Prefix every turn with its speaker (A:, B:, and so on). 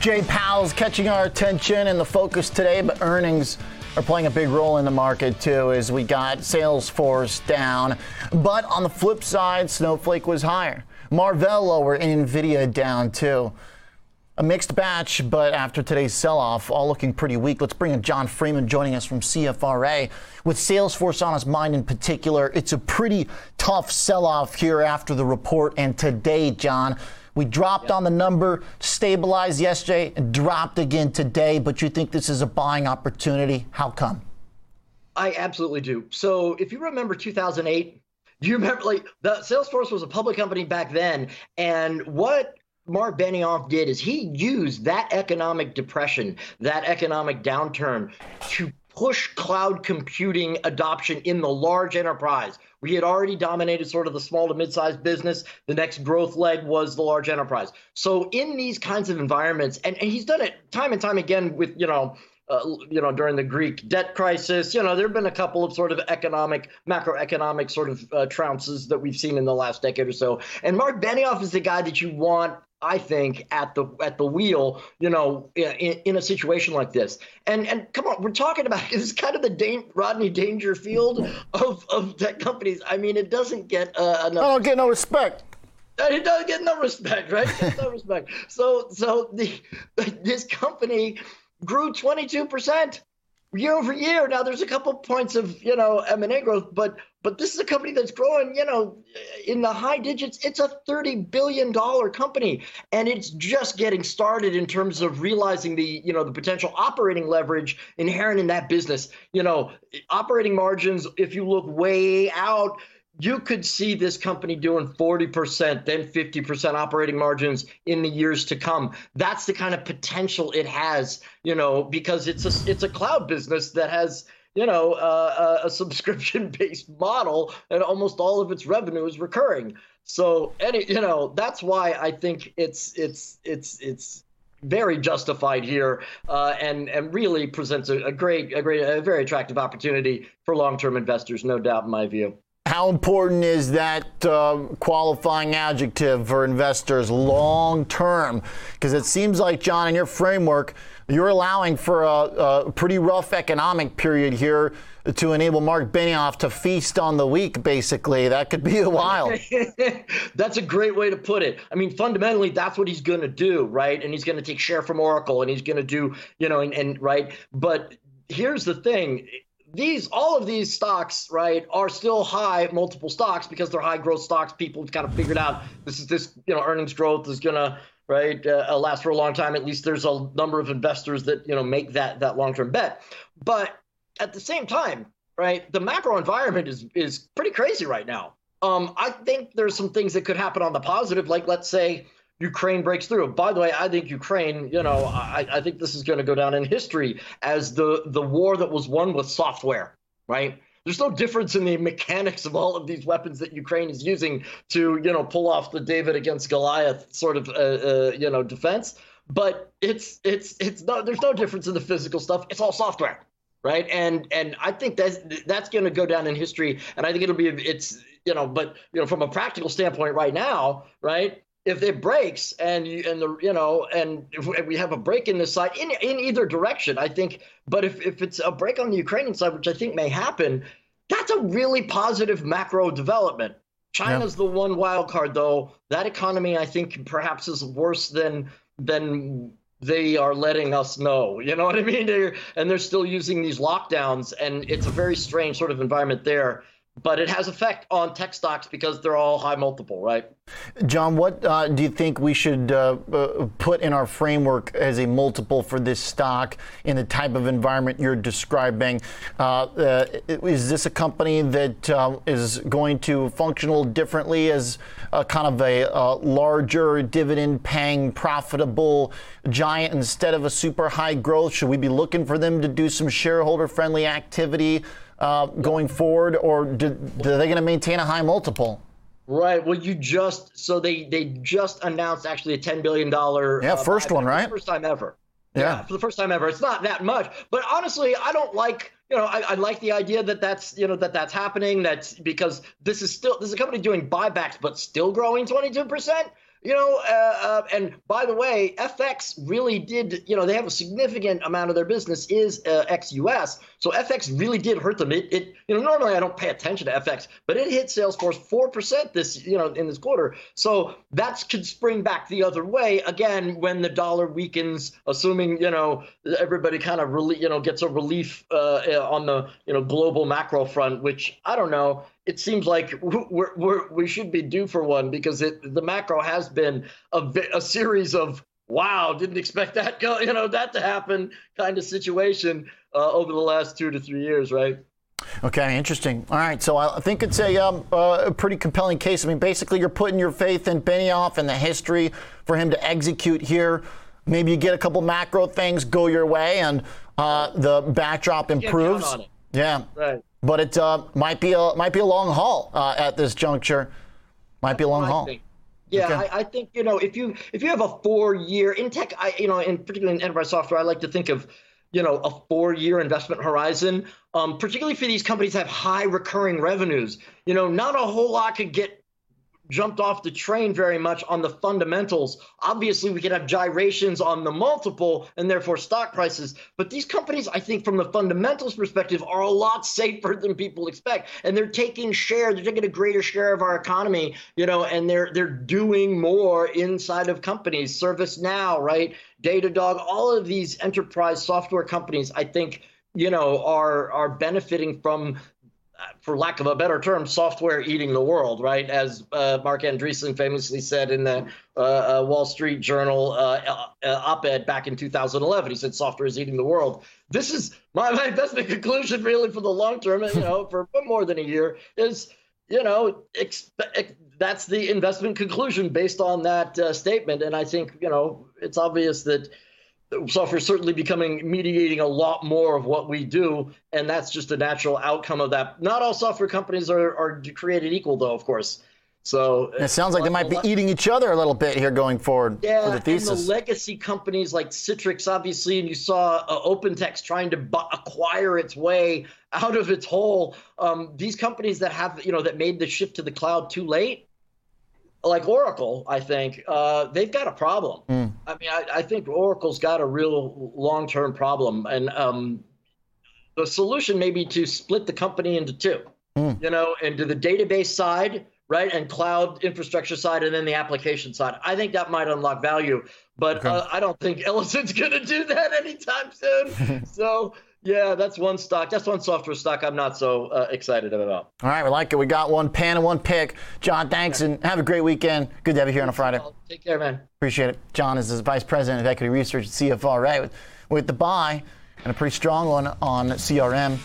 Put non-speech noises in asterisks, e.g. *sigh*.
A: Jay Powell's catching our attention and the focus today, but earnings are playing a big role in the market too as we got Salesforce down. But on the flip side, Snowflake was higher. Marvell lower and Nvidia down too. A mixed batch, but after today's sell off, all looking pretty weak. Let's bring in John Freeman joining us from CFRA. With Salesforce on his mind in particular, it's a pretty tough sell off here after the report. And today, John, we dropped yep. on the number, stabilized yesterday, and dropped again today. But you think this is a buying opportunity? How come?
B: I absolutely do. So if you remember 2008, do you remember like the Salesforce was a public company back then, and what Mark Benioff did is he used that economic depression, that economic downturn to push cloud computing adoption in the large enterprise. We had already dominated sort of the small to mid-sized business. The next growth leg was the large enterprise. So in these kinds of environments, and, and he's done it time and time again with, you know, uh, you know, during the Greek debt crisis, you know, there have been a couple of sort of economic, macroeconomic sort of uh, trounces that we've seen in the last decade or so. And Mark Benioff is the guy that you want I think at the at the wheel, you know, in, in, a situation like this. And and come on, we're talking about *laughs* it's kind of the Dan- Rodney Dangerfield of of tech companies. I mean, it doesn't get uh, enough.
A: I don't get no respect.
B: It doesn't get no respect, right? no *laughs* respect. So so the *laughs* this company grew 22 percent year over year. Now there's a couple points of you know M and A growth, but but this is a company that's growing, you know, in the high digits. It's a $30 billion company. And it's just getting started in terms of realizing the, you know, the potential operating leverage inherent in that business. You know, operating margins, if you look way out, you could see this company doing 40%, then 50% operating margins in the years to come. That's the kind of potential it has, you know, because it's a it's a cloud business that has you know, uh, a subscription-based *laughs* model, and almost all of its revenue is recurring. So, any, you know, that's why I think it's it's it's it's very justified here, uh, and and really presents a, a great, a great, a very attractive opportunity for long-term investors, no doubt, in my view.
A: How important is that uh, qualifying adjective for investors long term? Because it seems like, John, in your framework, you're allowing for a, a, pretty rough economic period here to enable Mark Benioff to feast on the weak, basically. That could be a while. *laughs*
B: that's a great way to put it. I mean, fundamentally, that's what he's going to do, right? And he's going to take share from Oracle and he's going to do, you know, and, and right. But here's the thing these all of these stocks right are still high multiple stocks because they're high growth stocks. People have kind of figured out this is this you know earnings growth is gonna right uh, last for a long time. At least there's a number of investors that you know make that that long-term bet. But at the same time right the macro environment is is pretty crazy right now. Um i think there's some things that could happen on the positive. Like let's say Ukraine breaks through. By the way, I think Ukraine, you know, I, I think this is going to go down in history as the the war that was won with software, right? There's no difference in the mechanics of all of these weapons that Ukraine is using to, you know, pull off the David against Goliath sort of, uh, uh, you know, defense. But it's it's it's no there's no difference in the physical stuff. It's all software, right? And and I think that's that's going to go down in history. And I think it'll be it's you know, but you know, from a practical standpoint, right now, right? If it breaks and you and the you know and if we have a break in the side in in either direction i think but if, if it's a break on the ukrainian side which i think may happen that's a really positive macro development. China's yeah. the one wild card though. That economy i think perhaps is worse than than they are letting us know. You know what i mean? They're, and they're still using these lockdowns and it's a very strange sort of environment there but it has effect on tech stocks because they're all high multiple, right?
A: John, what uh, do you think we should uh, uh, put in our framework as a multiple for this stock in the type of environment you're describing? Uh, uh is this a company that is going to function a little differently as a kind of a, a larger dividend paying, profitable giant instead of a super high growth? Should we be looking for them to do some shareholder friendly activity? Uh, going forward, or do, are they going to maintain a high multiple?
B: Right. Well, you just so they they just announced actually a ten billion dollar
A: yeah uh, first one right
B: first time ever.
A: Yeah. yeah.
B: for the first time ever. It's not that much, but honestly, I don't like you know I, I like the idea that that's you know that that's happening. That's because this is still this is a company doing buybacks but still growing twenty two percent you know, uh, uh, and by the way, FX really did, you know, they have a significant amount of their business is uh, ex-US. So FX really did hurt them. It, it, you know, normally I don't pay attention to FX, but it hit Salesforce 4% this, you know, in this quarter. So that could spring back the other way again when the dollar weakens, assuming, you know, everybody kind of really, you know, gets a relief uh, on the, you know, global macro front, which I don't know it seems like we're, we're, we should be due for one because it, the macro has been a, a series of wow, didn't expect that go, you know, that to happen kind of situation uh, over the last two to three years, right?
A: Okay, interesting. All right, so I think it's a, um, uh, a pretty compelling case. I mean, basically, you're putting your faith in Benioff and the history for him to execute here. Maybe you get a couple macro things go your way, and uh, the backdrop improves. Yeah. Right but it uh, might be a might be a long haul uh, at this juncture. Might be a long haul.
B: Yeah, okay. I, I, think you know if you if you have a four year in tech, I you know, in particularly in enterprise software, I like to think of you know a four year investment horizon. Um, particularly for these companies that have high recurring revenues. You know, not a whole lot could get jumped off the train very much on the fundamentals. Obviously, we could have gyrations on the multiple and therefore stock prices. But these companies, I think, from the fundamentals perspective, are a lot safer than people expect. And they're taking share, they're taking a greater share of our economy, you know, and they're they're doing more inside of companies. ServiceNow, right? Datadog, all of these enterprise software companies, I think you know are are benefiting from for lack of a better term, software eating the world, right? As uh, Marc Andreessen famously said in the uh, uh, Wall Street Journal uh, uh, op-ed back in 2011, he said software is eating the world. This is my, my investment conclusion, really, for the long term, you know, for more than a year, is you know, that's the investment conclusion based on that statement. And I think you know, it's obvious that software is certainly becoming mediating a lot more of what we do and that's just a natural outcome of that not all software companies are, are created equal though of course so
A: it sounds like they might be eating each other a little bit here going forward.
B: Yeah,
A: the
B: and the legacy companies like Citrix, obviously, and you saw uh, OpenText trying to bu- acquire its way out of its hole. Um, these companies that have, you know, that made the shift to the cloud too late, like Oracle, I think uh, they've got a problem. Mm. I mean, I, I, think Oracle's got a real long-term problem, and um, the solution may be to split the company into two. Mm. You know, into the database side, right, and cloud infrastructure side, and then the application side. I think that might unlock value, but okay. uh, I don't think Ellison's going to do that anytime soon. *laughs* so. Yeah, that's one stock. That's one software stock I'm not so uh, excited about.
A: All right, we like it. We got one pan and one pick. John, thanks, and have a great weekend. Good to have you here on a Friday.
B: Take care, man.
A: Appreciate it. John is the Vice President of Equity Research at CFRA with, with the buy and a pretty strong one on CRM.